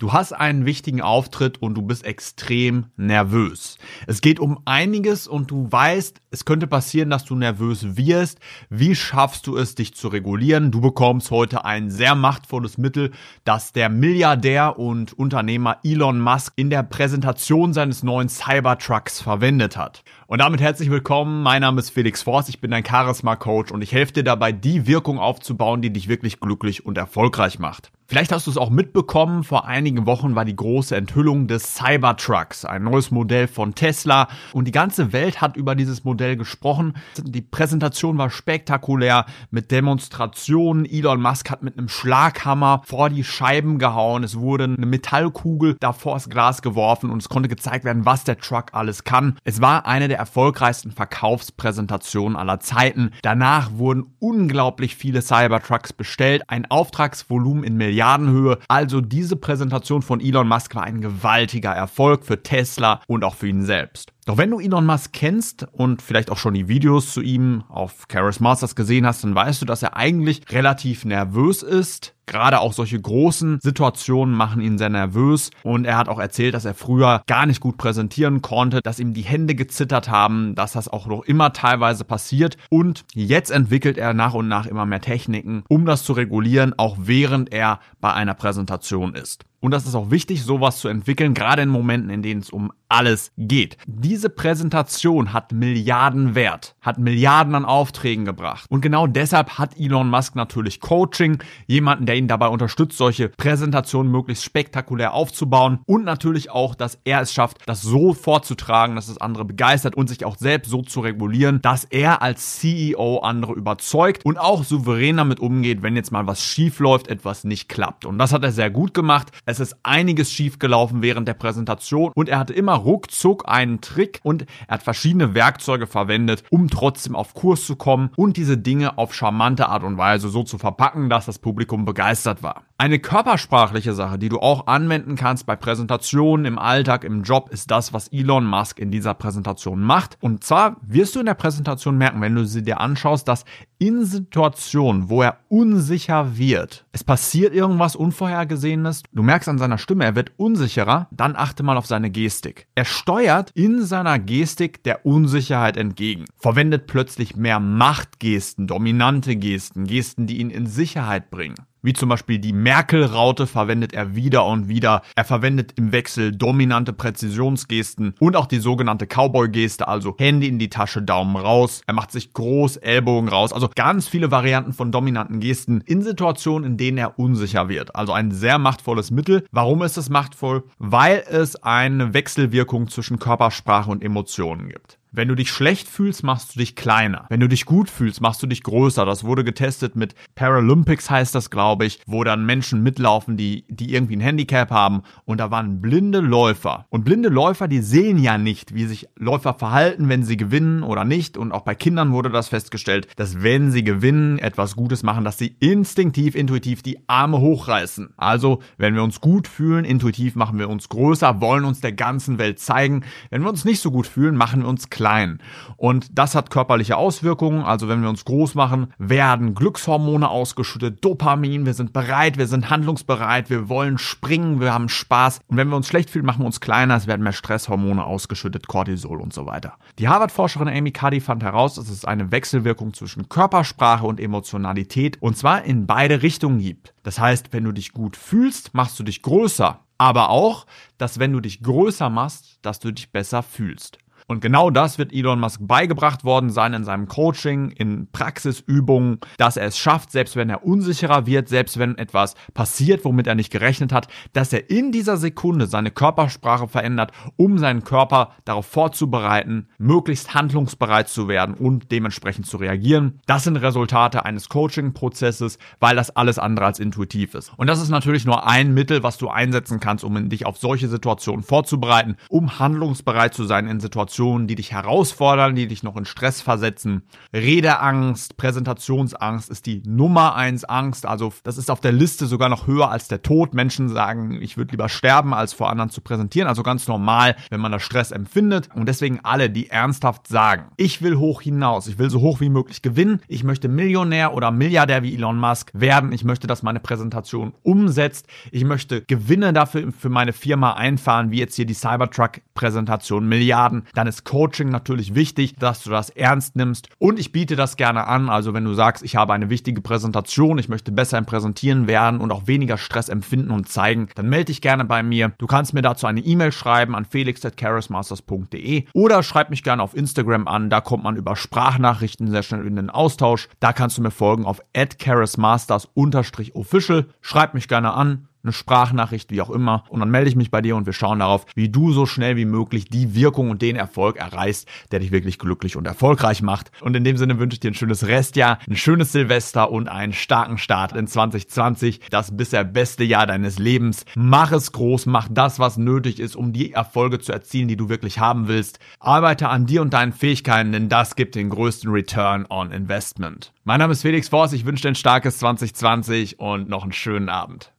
Du hast einen wichtigen Auftritt und du bist extrem nervös. Es geht um einiges und du weißt, es könnte passieren, dass du nervös wirst. Wie schaffst du es, dich zu regulieren? Du bekommst heute ein sehr machtvolles Mittel, das der Milliardär und Unternehmer Elon Musk in der Präsentation seines neuen Cybertrucks verwendet hat. Und damit herzlich willkommen. Mein Name ist Felix Forst. Ich bin dein Charisma Coach und ich helfe dir dabei, die Wirkung aufzubauen, die dich wirklich glücklich und erfolgreich macht. Vielleicht hast du es auch mitbekommen, vor einigen Wochen war die große Enthüllung des Cybertrucks, ein neues Modell von Tesla und die ganze Welt hat über dieses Modell gesprochen. Die Präsentation war spektakulär mit Demonstrationen. Elon Musk hat mit einem Schlaghammer vor die Scheiben gehauen. Es wurde eine Metallkugel davor das Glas geworfen und es konnte gezeigt werden, was der Truck alles kann. Es war eine der erfolgreichsten Verkaufspräsentationen aller Zeiten. Danach wurden unglaublich viele Cybertrucks bestellt, ein Auftragsvolumen in Milliarden Milliardenhöhe. Also diese Präsentation von Elon Musk war ein gewaltiger Erfolg für Tesla und auch für ihn selbst. Doch wenn du Elon Musk kennst und vielleicht auch schon die Videos zu ihm auf Charis Masters gesehen hast, dann weißt du, dass er eigentlich relativ nervös ist. Gerade auch solche großen Situationen machen ihn sehr nervös und er hat auch erzählt, dass er früher gar nicht gut präsentieren konnte, dass ihm die Hände gezittert haben, dass das auch noch immer teilweise passiert und jetzt entwickelt er nach und nach immer mehr Techniken, um das zu regulieren, auch während er bei einer Präsentation ist. Und das ist auch wichtig, sowas zu entwickeln, gerade in Momenten, in denen es um alles geht. Diese Präsentation hat Milliarden Wert, hat Milliarden an Aufträgen gebracht. Und genau deshalb hat Elon Musk natürlich Coaching, jemanden, der ihn dabei unterstützt, solche Präsentationen möglichst spektakulär aufzubauen und natürlich auch, dass er es schafft, das so vorzutragen, dass es andere begeistert und sich auch selbst so zu regulieren, dass er als CEO andere überzeugt und auch souverän damit umgeht, wenn jetzt mal was schief läuft, etwas nicht klappt. Und das hat er sehr gut gemacht. Es ist einiges schiefgelaufen während der Präsentation und er hatte immer ruckzuck einen Trick und er hat verschiedene Werkzeuge verwendet, um trotzdem auf Kurs zu kommen und diese Dinge auf charmante Art und Weise so zu verpacken, dass das Publikum begeistert war. Eine körpersprachliche Sache, die du auch anwenden kannst bei Präsentationen im Alltag, im Job, ist das, was Elon Musk in dieser Präsentation macht. Und zwar wirst du in der Präsentation merken, wenn du sie dir anschaust, dass in Situationen, wo er unsicher wird, es passiert irgendwas Unvorhergesehenes, du merkst an seiner Stimme, er wird unsicherer, dann achte mal auf seine Gestik. Er steuert in seiner Gestik der Unsicherheit entgegen, verwendet plötzlich mehr Machtgesten, dominante Gesten, Gesten, die ihn in Sicherheit bringen wie zum Beispiel die Merkel-Raute verwendet er wieder und wieder. Er verwendet im Wechsel dominante Präzisionsgesten und auch die sogenannte Cowboy-Geste, also Hände in die Tasche, Daumen raus. Er macht sich groß, Ellbogen raus. Also ganz viele Varianten von dominanten Gesten in Situationen, in denen er unsicher wird. Also ein sehr machtvolles Mittel. Warum ist es machtvoll? Weil es eine Wechselwirkung zwischen Körpersprache und Emotionen gibt. Wenn du dich schlecht fühlst, machst du dich kleiner. Wenn du dich gut fühlst, machst du dich größer. Das wurde getestet mit Paralympics heißt das, glaube ich, wo dann Menschen mitlaufen, die, die irgendwie ein Handicap haben. Und da waren blinde Läufer. Und blinde Läufer, die sehen ja nicht, wie sich Läufer verhalten, wenn sie gewinnen oder nicht. Und auch bei Kindern wurde das festgestellt, dass wenn sie gewinnen, etwas Gutes machen, dass sie instinktiv, intuitiv die Arme hochreißen. Also, wenn wir uns gut fühlen, intuitiv machen wir uns größer, wollen uns der ganzen Welt zeigen. Wenn wir uns nicht so gut fühlen, machen wir uns kleiner klein. Und das hat körperliche Auswirkungen. Also wenn wir uns groß machen, werden Glückshormone ausgeschüttet, Dopamin, wir sind bereit, wir sind handlungsbereit, wir wollen springen, wir haben Spaß. Und wenn wir uns schlecht fühlen, machen wir uns kleiner, es werden mehr Stresshormone ausgeschüttet, Cortisol und so weiter. Die Harvard-Forscherin Amy Cuddy fand heraus, dass es eine Wechselwirkung zwischen Körpersprache und Emotionalität und zwar in beide Richtungen gibt. Das heißt, wenn du dich gut fühlst, machst du dich größer. Aber auch, dass wenn du dich größer machst, dass du dich besser fühlst. Und genau das wird Elon Musk beigebracht worden sein in seinem Coaching, in Praxisübungen, dass er es schafft, selbst wenn er unsicherer wird, selbst wenn etwas passiert, womit er nicht gerechnet hat, dass er in dieser Sekunde seine Körpersprache verändert, um seinen Körper darauf vorzubereiten, möglichst handlungsbereit zu werden und dementsprechend zu reagieren. Das sind Resultate eines Coaching-Prozesses, weil das alles andere als intuitiv ist. Und das ist natürlich nur ein Mittel, was du einsetzen kannst, um dich auf solche Situationen vorzubereiten, um handlungsbereit zu sein in Situationen, Situationen, die dich herausfordern, die dich noch in Stress versetzen. Redeangst, Präsentationsangst ist die Nummer eins Angst. Also das ist auf der Liste sogar noch höher als der Tod. Menschen sagen, ich würde lieber sterben, als vor anderen zu präsentieren. Also ganz normal, wenn man da Stress empfindet. Und deswegen alle, die ernsthaft sagen, ich will hoch hinaus, ich will so hoch wie möglich gewinnen, ich möchte Millionär oder Milliardär wie Elon Musk werden, ich möchte, dass meine Präsentation umsetzt, ich möchte Gewinne dafür für meine Firma einfahren, wie jetzt hier die Cybertruck-Präsentation Milliarden, dann ist Coaching natürlich wichtig, dass du das ernst nimmst und ich biete das gerne an, also wenn du sagst, ich habe eine wichtige Präsentation, ich möchte besser im Präsentieren werden und auch weniger Stress empfinden und zeigen, dann melde dich gerne bei mir. Du kannst mir dazu eine E-Mail schreiben an felix.charismasters.de oder schreib mich gerne auf Instagram an, da kommt man über Sprachnachrichten sehr schnell in den Austausch. Da kannst du mir folgen auf charismasters-official. Schreib mich gerne an eine Sprachnachricht, wie auch immer. Und dann melde ich mich bei dir und wir schauen darauf, wie du so schnell wie möglich die Wirkung und den Erfolg erreichst, der dich wirklich glücklich und erfolgreich macht. Und in dem Sinne wünsche ich dir ein schönes Restjahr, ein schönes Silvester und einen starken Start in 2020. Das bisher beste Jahr deines Lebens. Mach es groß, mach das, was nötig ist, um die Erfolge zu erzielen, die du wirklich haben willst. Arbeite an dir und deinen Fähigkeiten, denn das gibt den größten Return on Investment. Mein Name ist Felix Voss, ich wünsche dir ein starkes 2020 und noch einen schönen Abend.